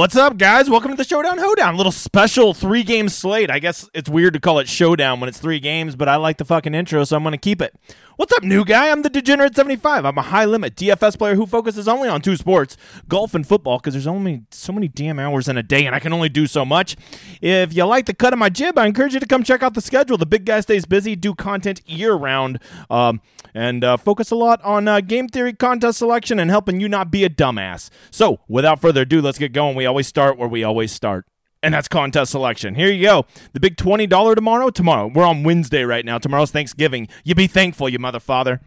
What's up, guys? Welcome to the Showdown Hoedown. Little special three game slate. I guess it's weird to call it Showdown when it's three games, but I like the fucking intro, so I'm going to keep it. What's up, new guy? I'm the Degenerate 75. I'm a high limit DFS player who focuses only on two sports golf and football because there's only so many damn hours in a day and I can only do so much. If you like the cut of my jib, I encourage you to come check out the schedule. The big guy stays busy, do content year round, um, and uh, focus a lot on uh, game theory, contest selection, and helping you not be a dumbass. So, without further ado, let's get going. We always start where we always start and that's contest selection. Here you go. The big $20 tomorrow. Tomorrow. We're on Wednesday right now. Tomorrow's Thanksgiving. You be thankful, you mother father.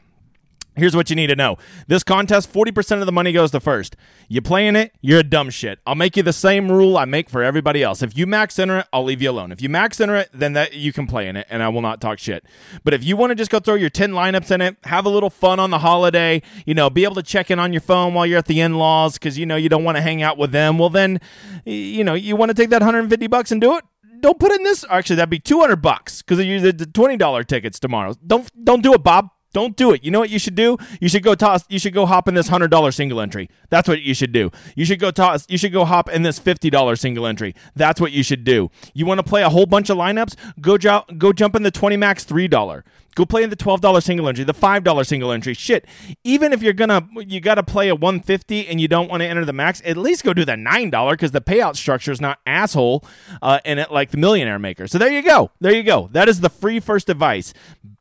Here's what you need to know. This contest, 40% of the money goes to first. You playing it, you're a dumb shit. I'll make you the same rule I make for everybody else. If you max enter it, I'll leave you alone. If you max enter it, then that you can play in it and I will not talk shit. But if you want to just go throw your 10 lineups in it, have a little fun on the holiday, you know, be able to check in on your phone while you're at the in-laws cuz you know you don't want to hang out with them, well then you know, you want to take that 150 bucks and do it? Don't put in this. Actually, that'd be 200 bucks cuz you the $20 tickets tomorrow. Don't don't do it, Bob. Don't do it. You know what you should do? You should go toss. You should go hop in this hundred dollar single entry. That's what you should do. You should go toss. You should go hop in this fifty dollar single entry. That's what you should do. You want to play a whole bunch of lineups? Go jo- go jump in the twenty max three dollar. Go play in the twelve dollar single entry, the five dollar single entry. Shit. Even if you're gonna you got to play a one fifty and you don't want to enter the max, at least go do the nine dollar because the payout structure is not asshole uh, in it like the millionaire maker. So there you go. There you go. That is the free first advice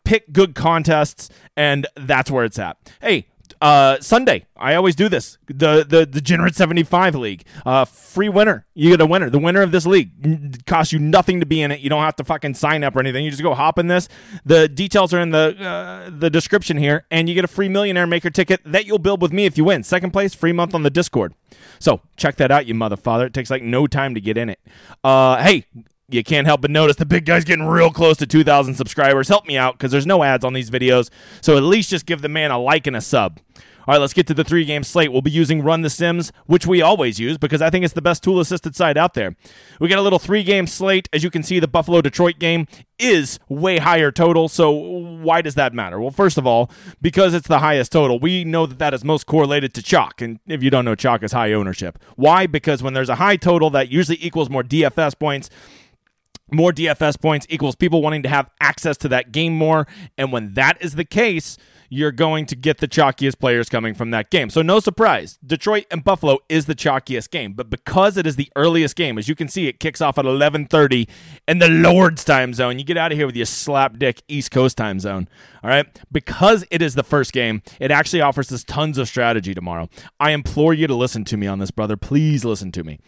pick good contests, and that's where it's at. Hey, uh, Sunday, I always do this. The the Degenerate 75 League. Uh, free winner. You get a winner. The winner of this league costs you nothing to be in it. You don't have to fucking sign up or anything. You just go hop in this. The details are in the uh, the description here, and you get a free Millionaire Maker ticket that you'll build with me if you win. Second place, free month on the Discord. So check that out, you mother father. It takes like no time to get in it. Uh, hey, you can't help but notice the big guy's getting real close to 2,000 subscribers. Help me out because there's no ads on these videos. So at least just give the man a like and a sub. All right, let's get to the three game slate. We'll be using Run the Sims, which we always use because I think it's the best tool assisted site out there. We got a little three game slate. As you can see, the Buffalo Detroit game is way higher total. So why does that matter? Well, first of all, because it's the highest total, we know that that is most correlated to chalk. And if you don't know, chalk is high ownership. Why? Because when there's a high total, that usually equals more DFS points more DFS points equals people wanting to have access to that game more. And when that is the case, you're going to get the chalkiest players coming from that game. So no surprise, Detroit and Buffalo is the chalkiest game. But because it is the earliest game, as you can see, it kicks off at 11:30 in the Lord's time zone. You get out of here with your slap dick East Coast time zone. All right, because it is the first game, it actually offers us tons of strategy tomorrow. I implore you to listen to me on this, brother. Please listen to me.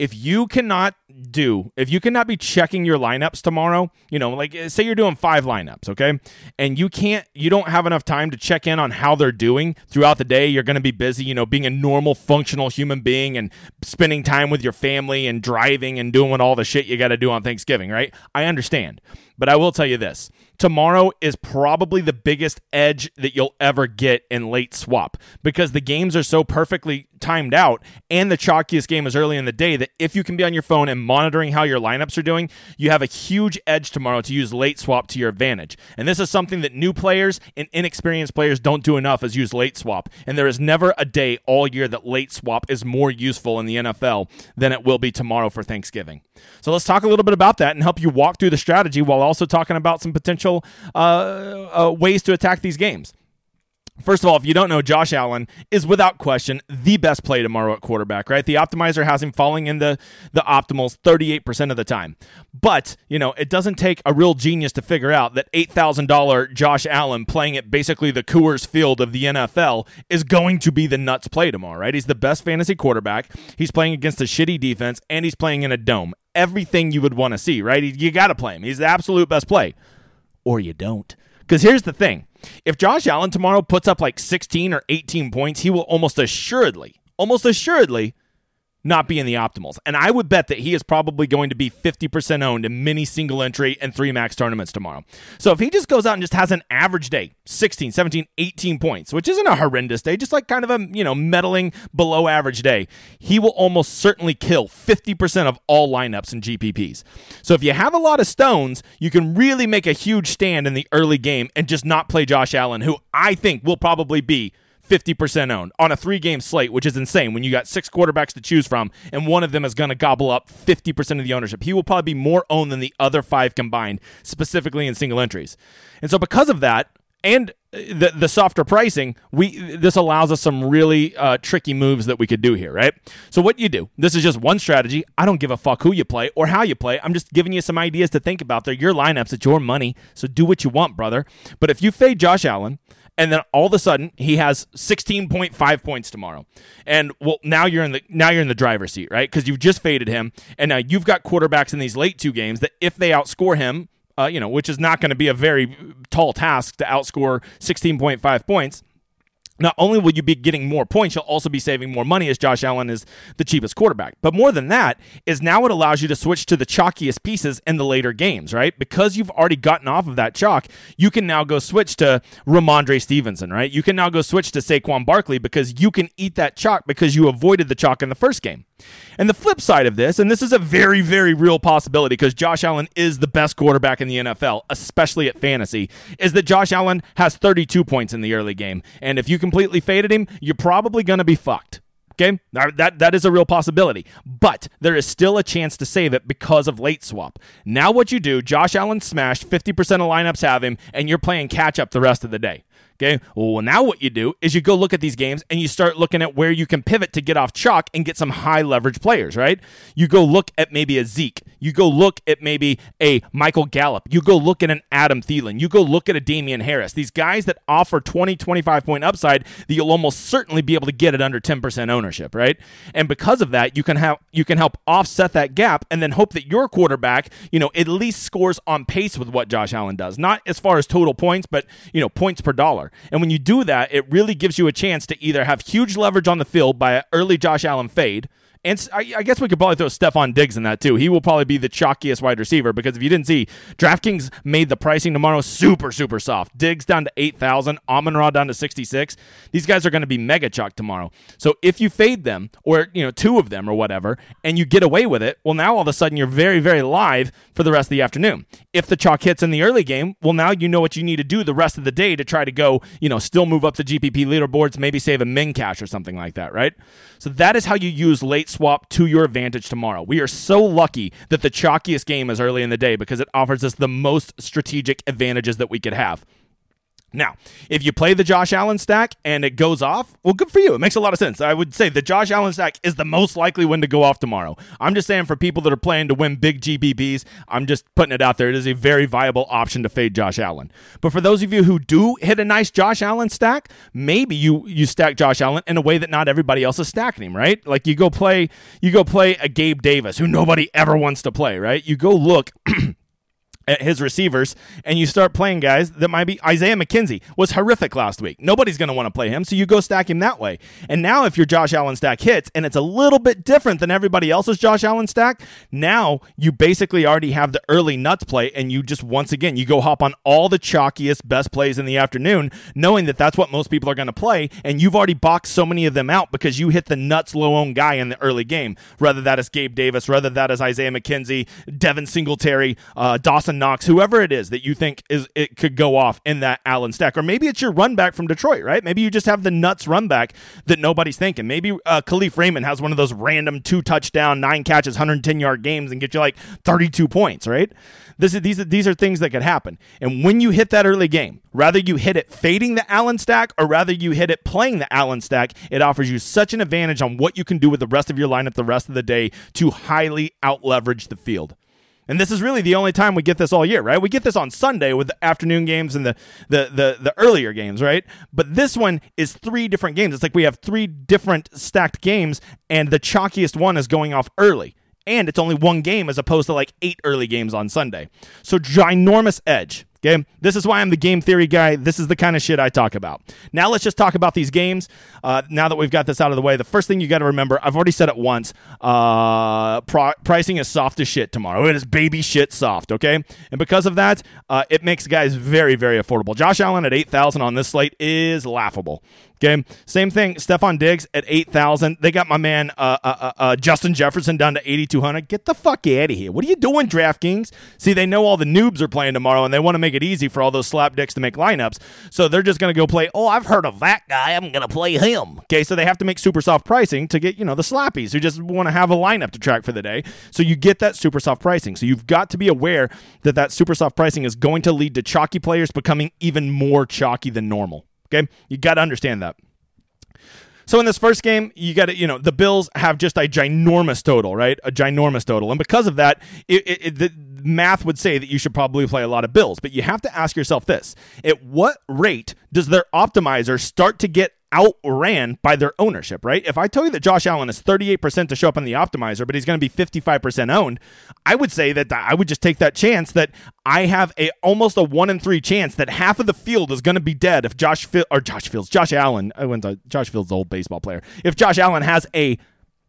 If you cannot do, if you cannot be checking your lineups tomorrow, you know, like eh, say you're doing five lineups, okay, and you can't, you don't have enough time time to check in on how they're doing throughout the day. You're going to be busy, you know, being a normal, functional human being and spending time with your family and driving and doing all the shit you got to do on Thanksgiving, right? I understand. But I will tell you this tomorrow is probably the biggest edge that you'll ever get in late swap because the games are so perfectly timed out and the chalkiest game is early in the day that if you can be on your phone and monitoring how your lineups are doing, you have a huge edge tomorrow to use late swap to your advantage. And this is something that new players and inexperienced players don't do enough is use late swap. And there is never a day all year that late swap is more useful in the NFL than it will be tomorrow for Thanksgiving. So let's talk a little bit about that and help you walk through the strategy while also talking about some potential uh, uh, ways to attack these games. First of all, if you don't know, Josh Allen is without question the best play tomorrow at quarterback, right? The optimizer has him falling in the, the optimals 38% of the time. But, you know, it doesn't take a real genius to figure out that $8,000 Josh Allen playing at basically the Coors Field of the NFL is going to be the nuts play tomorrow, right? He's the best fantasy quarterback. He's playing against a shitty defense, and he's playing in a dome. Everything you would want to see, right? You got to play him. He's the absolute best play. Or you don't. Because here's the thing if Josh Allen tomorrow puts up like 16 or 18 points, he will almost assuredly, almost assuredly not be in the optimals. And I would bet that he is probably going to be 50% owned in many single entry and three max tournaments tomorrow. So if he just goes out and just has an average day, 16, 17, 18 points, which isn't a horrendous day, just like kind of a, you know, meddling below average day, he will almost certainly kill 50% of all lineups and GPPs. So if you have a lot of stones, you can really make a huge stand in the early game and just not play Josh Allen, who I think will probably be 50% owned on a three game slate, which is insane when you got six quarterbacks to choose from and one of them is going to gobble up 50% of the ownership. He will probably be more owned than the other five combined, specifically in single entries. And so, because of that, and the the softer pricing, we this allows us some really uh, tricky moves that we could do here, right? So what you do? This is just one strategy. I don't give a fuck who you play or how you play. I'm just giving you some ideas to think about. They're your lineups. It's your money. So do what you want, brother. But if you fade Josh Allen, and then all of a sudden he has 16.5 points tomorrow. And well now you're in the now you're in the driver's seat right? Because you've just faded him and now you've got quarterbacks in these late two games that if they outscore him uh, you know which is not going to be a very tall task to outscore 16.5 points not only will you be getting more points, you'll also be saving more money as Josh Allen is the cheapest quarterback. But more than that is now it allows you to switch to the chalkiest pieces in the later games, right? Because you've already gotten off of that chalk, you can now go switch to Rhamondre Stevenson, right? You can now go switch to Saquon Barkley because you can eat that chalk because you avoided the chalk in the first game. And the flip side of this, and this is a very, very real possibility because Josh Allen is the best quarterback in the NFL, especially at fantasy, is that Josh Allen has 32 points in the early game. And if you completely faded him, you're probably going to be fucked. Okay, that that is a real possibility, but there is still a chance to save it because of late swap. Now, what you do? Josh Allen smashed 50% of lineups have him, and you're playing catch up the rest of the day. Okay. Well, now what you do is you go look at these games and you start looking at where you can pivot to get off chalk and get some high leverage players, right? You go look at maybe a Zeke. You go look at maybe a Michael Gallup. You go look at an Adam Thielen. You go look at a Damien Harris. These guys that offer 20, 25 point upside that you'll almost certainly be able to get at under 10% ownership, right? And because of that, you can have you can help offset that gap and then hope that your quarterback, you know, at least scores on pace with what Josh Allen does. Not as far as total points, but you know, points per dollar dollar. And when you do that, it really gives you a chance to either have huge leverage on the field by an early Josh Allen fade and I, guess we could probably throw Stefon Diggs in that too. He will probably be the chalkiest wide receiver because if you didn't see, DraftKings made the pricing tomorrow super, super soft. Diggs down to 8,000, Amon Ra down to 66. These guys are going to be mega chalk tomorrow. So if you fade them, or, you know, two of them or whatever, and you get away with it, well, now all of a sudden you're very, very live for the rest of the afternoon. If the chalk hits in the early game, well, now you know what you need to do the rest of the day to try to go, you know, still move up the GPP leaderboards, maybe save a min cash or something like that, right? So that is how you use late swap to your advantage tomorrow. We are so lucky that the chalkiest game is early in the day because it offers us the most strategic advantages that we could have. Now, if you play the Josh Allen stack and it goes off, well, good for you. It makes a lot of sense. I would say the Josh Allen stack is the most likely one to go off tomorrow. I'm just saying for people that are playing to win big GPPs, I'm just putting it out there. It is a very viable option to fade Josh Allen. But for those of you who do hit a nice Josh Allen stack, maybe you you stack Josh Allen in a way that not everybody else is stacking him, right? Like you go play you go play a Gabe Davis who nobody ever wants to play, right? You go look at his receivers and you start playing guys that might be Isaiah McKenzie was horrific last week. Nobody's going to want to play him, so you go stack him that way. And now if your Josh Allen stack hits and it's a little bit different than everybody else's Josh Allen stack, now you basically already have the early nuts play and you just once again you go hop on all the chalkiest best plays in the afternoon knowing that that's what most people are going to play and you've already boxed so many of them out because you hit the nuts low owned guy in the early game. Whether that is Gabe Davis, whether that is Isaiah McKenzie, Devin Singletary, uh, Dawson Knox, whoever it is that you think is it could go off in that Allen stack, or maybe it's your run back from Detroit, right? Maybe you just have the nuts run back that nobody's thinking. Maybe uh, Kalif Raymond has one of those random two touchdown, nine catches, 110 yard games and get you like 32 points, right? This is these are these are things that could happen. And when you hit that early game, rather you hit it fading the Allen stack or rather you hit it playing the Allen stack, it offers you such an advantage on what you can do with the rest of your lineup the rest of the day to highly out leverage the field. And this is really the only time we get this all year, right? We get this on Sunday with the afternoon games and the, the the the earlier games, right? But this one is three different games. It's like we have three different stacked games, and the chalkiest one is going off early. And it's only one game as opposed to like eight early games on Sunday. So ginormous edge. Okay, this is why I'm the game theory guy. This is the kind of shit I talk about. Now let's just talk about these games. Uh, now that we've got this out of the way, the first thing you got to remember, I've already said it once. Uh, pricing is soft as shit tomorrow. It is baby shit soft. Okay, and because of that, uh, it makes guys very very affordable. Josh Allen at eight thousand on this slate is laughable. Okay, same thing. Stefon Diggs at eight thousand. They got my man uh, uh, uh, uh Justin Jefferson down to eighty two hundred. Get the fuck out of here! What are you doing, DraftKings? See, they know all the noobs are playing tomorrow, and they want to make it easy for all those slap dicks to make lineups. So they're just going to go play. Oh, I've heard of that guy. I'm going to play him. Okay, so they have to make super soft pricing to get you know the slappies who just want to have a lineup to track for the day. So you get that super soft pricing. So you've got to be aware that that super soft pricing is going to lead to chalky players becoming even more chalky than normal. Okay, you got to understand that. So in this first game, you got to, you know, the Bills have just a ginormous total, right? A ginormous total. And because of that, it, it, it, the math would say that you should probably play a lot of Bills. But you have to ask yourself this at what rate does their optimizer start to get outran by their ownership, right? If I tell you that Josh Allen is 38% to show up on the optimizer, but he's going to be 55% owned, I would say that I would just take that chance that I have a almost a 1 in 3 chance that half of the field is going to be dead if Josh or Josh Fields, Josh Allen, I went to Josh Fields old baseball player. If Josh Allen has a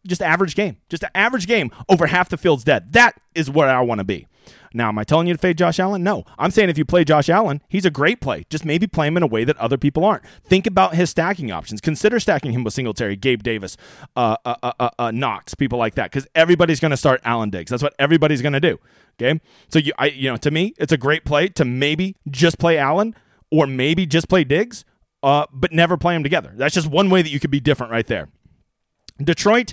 just average game, just an average game over half the field's dead. That is where I want to be. Now, am I telling you to fade Josh Allen? No. I'm saying if you play Josh Allen, he's a great play. Just maybe play him in a way that other people aren't. Think about his stacking options. Consider stacking him with Singletary, Gabe Davis, uh, uh, uh, uh, uh Knox, people like that, because everybody's going to start Allen Diggs. That's what everybody's going to do. Okay, so you, I, you know, to me, it's a great play to maybe just play Allen or maybe just play Diggs, uh, but never play them together. That's just one way that you could be different right there. Detroit,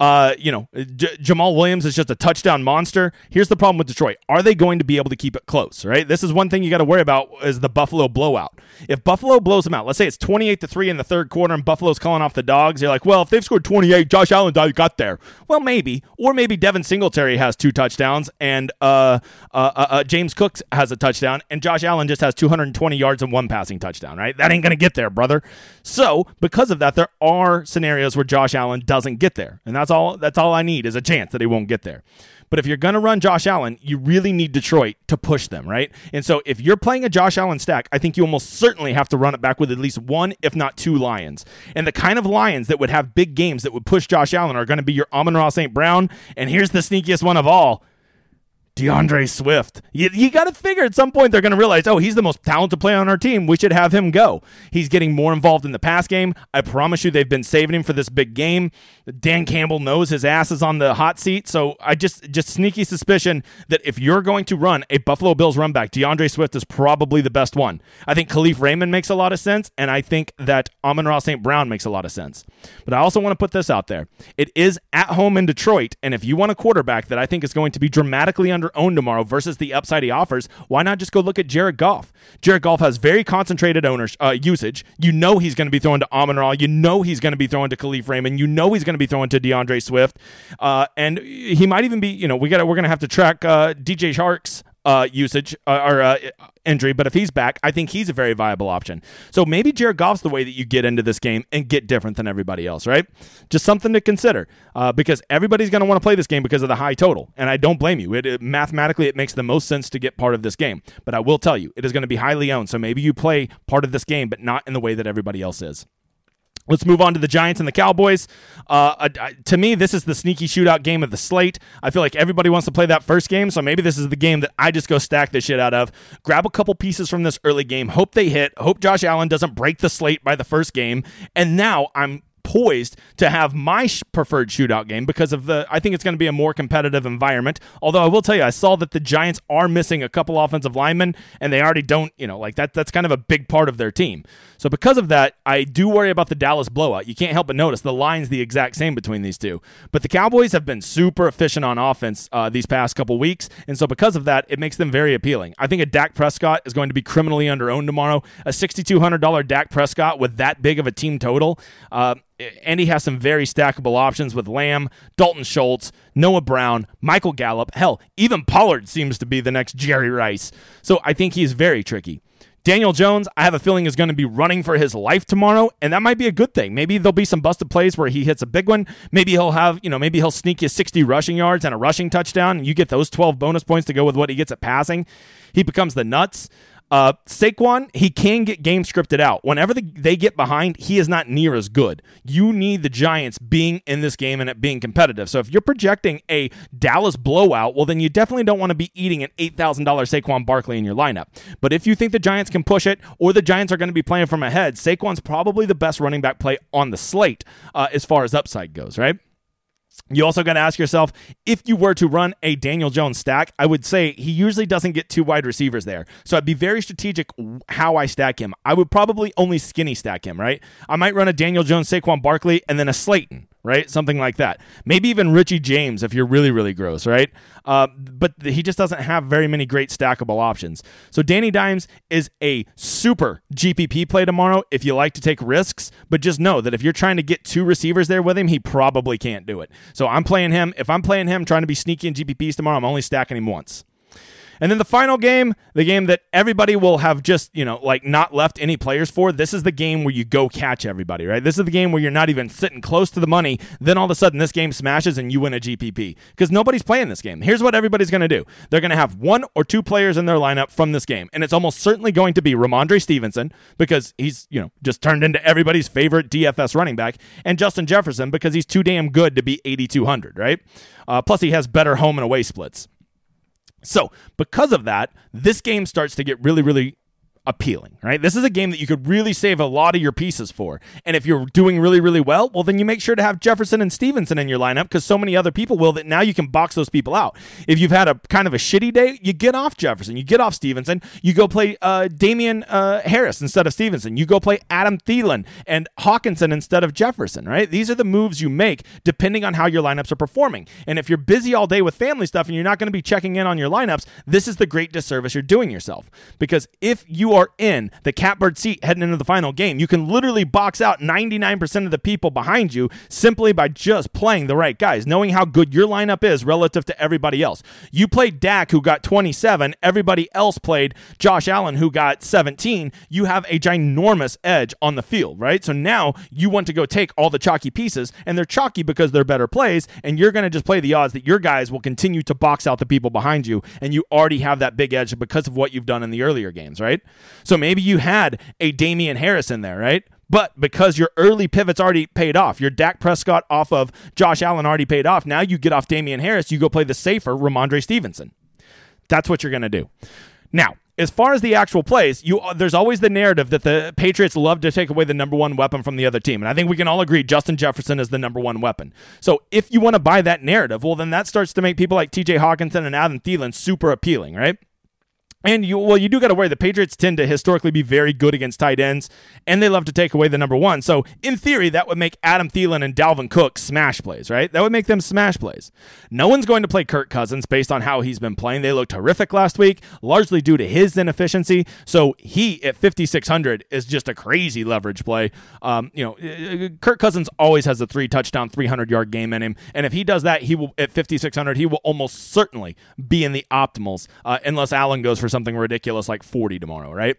uh, you know, J- Jamaal Williams is just a touchdown monster. Here's the problem with Detroit: Are they going to be able to keep it close? Right. This is one thing you got to worry about is the Buffalo blowout. If Buffalo blows them out, let's say it's 28 to three in the third quarter, and Buffalo's calling off the dogs. You're like, well, if they've scored 28, Josh Allen got there. Well, maybe, or maybe Devin Singletary has two touchdowns, and uh, uh, uh, uh James Cook has a touchdown, and Josh Allen just has 220 yards and one passing touchdown. Right. That ain't gonna get there, brother. So because of that, there are scenarios where Josh Allen doesn't get there. And that's all that's all I need is a chance that he won't get there. But if you're going to run Josh Allen, you really need Detroit to push them, right? And so if you're playing a Josh Allen stack, I think you almost certainly have to run it back with at least one, if not two Lions. And the kind of Lions that would have big games that would push Josh Allen are going to be your Amon-Ra St. Brown. And here's the sneakiest one of all D'Andre Swift. You, you got to figure at some point they're going to realize, oh, he's the most talented player on our team. We should have him go. He's getting more involved in the pass game. I promise you, they've been saving him for this big game. Dan Campbell knows his ass is on the hot seat. So I just, just sneaky suspicion that if you're going to run a Buffalo Bills run back, D'Andre Swift is probably the best one. I think Kalif Raymond makes a lot of sense, and I think that Amon-Ra St. Brown makes a lot of sense. But I also want to put this out there. It is at home in Detroit, and if you want a quarterback that I think is going to be dramatically under under owned tomorrow versus the upside he offers, why not just go look at Jared Goff? Jared Goff has very concentrated owners uh, usage. You know he's going to be throwing to Amon Ra. You know he's going to be throwing to Kalif Raymond. You know he's going to be throwing to D'Andre Swift, uh, and he might even be. You know we got we're going to have to track uh, DJ Chark's uh, usage uh, or uh, injury, but if he's back, I think he's a very viable option. So maybe Jared Goff's the way that you get into this game and get different than everybody else, right? Just something to consider uh, because everybody's going to want to play this game because of the high total, and I don't blame you. It, it, mathematically, it makes the most sense to get part of this game, but I will tell you, it is going to be highly owned. So maybe you play part of this game, but not in the way that everybody else is. Let's move on to the Giants and the Cowboys. Uh, uh, to me, this is the sneaky shootout game of the slate. I feel like everybody wants to play that first game, so maybe this is the game that I just go stack the shit out of. Grab a couple pieces from this early game. Hope they hit. Hope Josh Allen doesn't break the slate by the first game. And now I'm poised to have my preferred shootout game because of the I think it's going to be a more competitive environment. Although I will tell you I saw that the Giants are missing a couple offensive linemen and they already don't, you know, like that that's kind of a big part of their team. So because of that, I do worry about the Dallas blowout. You can't help but notice the line's the exact same between these two. But the Cowboys have been super efficient on offense uh, these past couple weeks, and so because of that, it makes them very appealing. I think a Dak Prescott is going to be criminally underowned tomorrow. A $6200 Dak Prescott with that big of a team total. Uh, and he has some very stackable options with Lamb, Dalton Schultz, Noah Brown, Michael Gallup. Hell, even Pollard seems to be the next Jerry Rice. So I think he's very tricky. Daniel Jones, I have a feeling, is going to be running for his life tomorrow, and that might be a good thing. Maybe there'll be some busted plays where he hits a big one. Maybe he'll have, you know, maybe he'll sneak you 60 rushing yards and a rushing touchdown, and you get those 12 bonus points to go with what he gets at passing. He becomes the nuts. Uh, Saquon, he can get game scripted out. Whenever the, they get behind, he is not near as good. You need the Giants being in this game and it being competitive. So if you're projecting a Dallas blowout, well, then you definitely don't want to be eating an $8,000 Saquon Barkley in your lineup. But if you think the Giants can push it or the Giants are going to be playing from ahead, Saquon's probably the best running back play on the slate uh, as far as upside goes, right? You also got to ask yourself if you were to run a Daniel Jones stack, I would say he usually doesn't get two wide receivers there. So I'd be very strategic how I stack him. I would probably only skinny stack him, right? I might run a Daniel Jones, Saquon Barkley, and then a Slayton, right? Something like that. Maybe even Richie James if you're really, really gross, right? Uh, but he just doesn't have very many great stackable options. So Danny Dimes is a super GPP play tomorrow if you like to take risks, but just know that if you're trying to get two receivers there with him, he probably can't do it. So I'm playing him. If I'm playing him, trying to be sneaky in GPPs tomorrow, I'm only stacking him once. And then the final game, the game that everybody will have just, you know, like not left any players for, this is the game where you go catch everybody, right? This is the game where you're not even sitting close to the money. Then all of a sudden this game smashes and you win a GPP because nobody's playing this game. Here's what everybody's going to do they're going to have one or two players in their lineup from this game. And it's almost certainly going to be Rhamondre Stevenson because he's, you know, just turned into everybody's favorite DFS running back, and Justin Jefferson because he's too damn good to be 8,200, right? Uh, plus, he has better home and away splits. So, because of that, this game starts to get really, really appealing, right? This is a game that you could really save a lot of your pieces for. And if you're doing really, really well, well, then you make sure to have Jefferson and Stevenson in your lineup because so many other people will that now you can box those people out. If you've had a kind of a shitty day, you get off Jefferson, you get off Stevenson, you go play uh, Damien uh, Harris instead of Stevenson, you go play Adam Thielen and Hockenson instead of Jefferson, right? These are the moves you make depending on how your lineups are performing. And if you're busy all day with family stuff and you're not going to be checking in on your lineups, this is the great disservice you're doing yourself. Because if you are in the catbird seat heading into the final game. You can literally box out 99% of the people behind you simply by just playing the right guys, knowing how good your lineup is relative to everybody else. You played Dak, who got 27. Everybody else played Josh Allen, who got 17. You have a ginormous edge on the field, right? So now you want to go take all the chalky pieces, and they're chalky because they're better plays, and you're going to just play the odds that your guys will continue to box out the people behind you, and you already have that big edge because of what you've done in the earlier games, right? So maybe you had a Damien Harris in there, right? But because your early pivots already paid off, your Dak Prescott off of Josh Allen already paid off. Now you get off Damien Harris, you go play the safer Rhamondre Stevenson. That's what you're going to do. Now, as far as the actual plays, you uh, there's always the narrative that the Patriots love to take away the number one weapon from the other team, and I think we can all agree Justin Jefferson is the number one weapon. So if you want to buy that narrative, well, then that starts to make people like T.J. Hockenson and Adam Thielen super appealing, right? And you, well, you do got to worry. The Patriots tend to historically be very good against tight ends, and they love to take away the number one. So, in theory, that would make Adam Thielen and Dalvin Cook smash plays, right? That would make them smash plays. No one's going to play Kirk Cousins based on how he's been playing. They looked horrific last week, largely due to his inefficiency. So, he at 5,600 is just a crazy leverage play. Um, you know, uh, uh, Kirk Cousins always has a three touchdown, 300 yard game in him. And if he does that, he will, at 5,600, he will almost certainly be in the optimals, uh, unless Allen goes for something ridiculous like 40 tomorrow, right?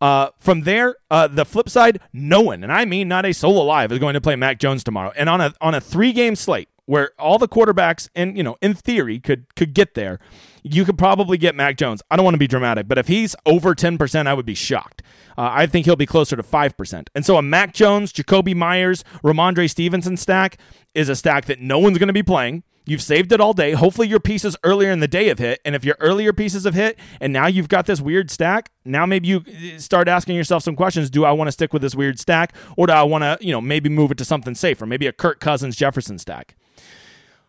Uh, from there, uh, the flip side, no one, and I mean not a soul alive, is going to play Mac Jones tomorrow. And on a on a three game slate where all the quarterbacks, and you know, in theory, could could get there, you could probably get Mac Jones. I don't want to be dramatic, but if he's over ten percent, I would be shocked. Uh, I think he'll be closer to five percent. And so a Mac Jones, Jakobi Meyers, Rhamondre Stevenson stack is a stack that no one's going to be playing. You've saved it all day. Hopefully, your pieces earlier in the day have hit. And if your earlier pieces have hit and now you've got this weird stack, now maybe you uh, start asking yourself some questions. Do I want to stick with this weird stack or do I want to, you know, maybe move it to something safer? Maybe a Kirk Cousins Jefferson stack.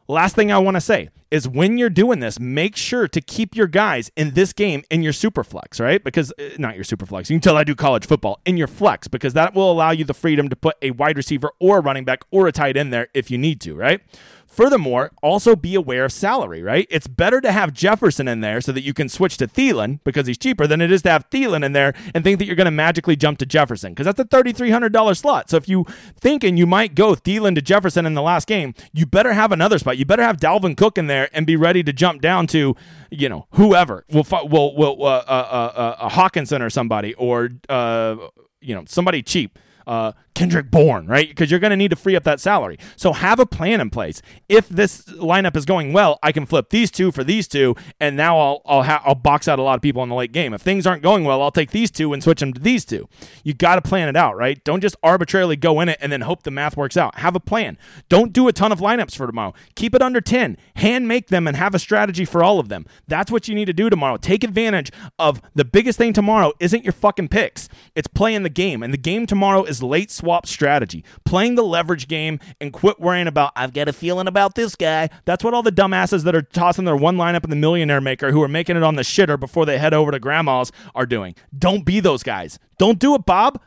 Last thing I want to say is when you're doing this, make sure to keep your guys in this game in your super flex, right? Because uh, not your super flex. You can tell I do college football in your flex because that will allow you the freedom to put a wide receiver or a running back or a tight end there if you need to, right? Furthermore, also be aware of salary, right? It's better to have Jefferson in there so that you can switch to Thielen because he's cheaper than it is to have Thielen in there and think that you're going to magically jump to Jefferson because that's a $3,300 slot. So if you thinking you might go Thielen to Jefferson in the last game, you better have another spot. You better have Dalvin Cook in there and be ready to jump down to, you know, whoever. We'll, we'll, we'll uh, uh, uh, uh, Hockenson or somebody or, uh, you know, somebody cheap uh, Kendrick Bourne, right? Because you're going to need to free up that salary. So have a plan in place. If this lineup is going well, I can flip these two for these two, and now I'll I'll, ha- I'll box out a lot of people in the late game. If things aren't going well, I'll take these two and switch them to these two. You got to plan it out, right? Don't just arbitrarily go in it and then hope the math works out. Have a plan. Don't do a ton of lineups for tomorrow. Keep it under 10. Hand make them and have a strategy for all of them. That's what you need to do tomorrow. Take advantage of the biggest thing tomorrow isn't your fucking picks. It's playing the game. And the game tomorrow is late swap strategy. Playing the leverage game and quit worrying about, I've got a feeling about this guy. That's what all the dumbasses that are tossing their one lineup in the millionaire maker who are making it on the shitter before they head over to grandma's are doing. Don't be those guys. Don't do it, Bob.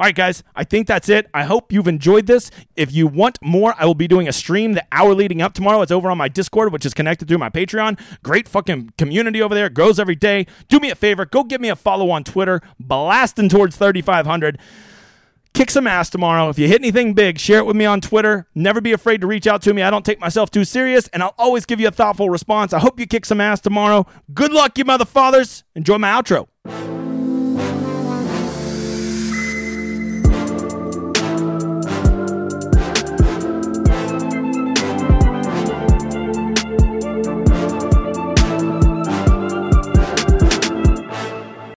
All right, guys, I think that's it. I hope you've enjoyed this. If you want more, I will be doing a stream the hour leading up tomorrow. It's over on my Discord, which is connected through my Patreon. Great fucking community over there. It grows every day. Do me a favor, go give me a follow on Twitter, blasting towards 3,500 kick some ass tomorrow. If you hit anything big, share it with me on Twitter. Never be afraid to reach out to me. I don't take myself too serious, and I'll always give you a thoughtful response. I hope you kick some ass tomorrow. Good luck, you motherfathers. Enjoy my outro.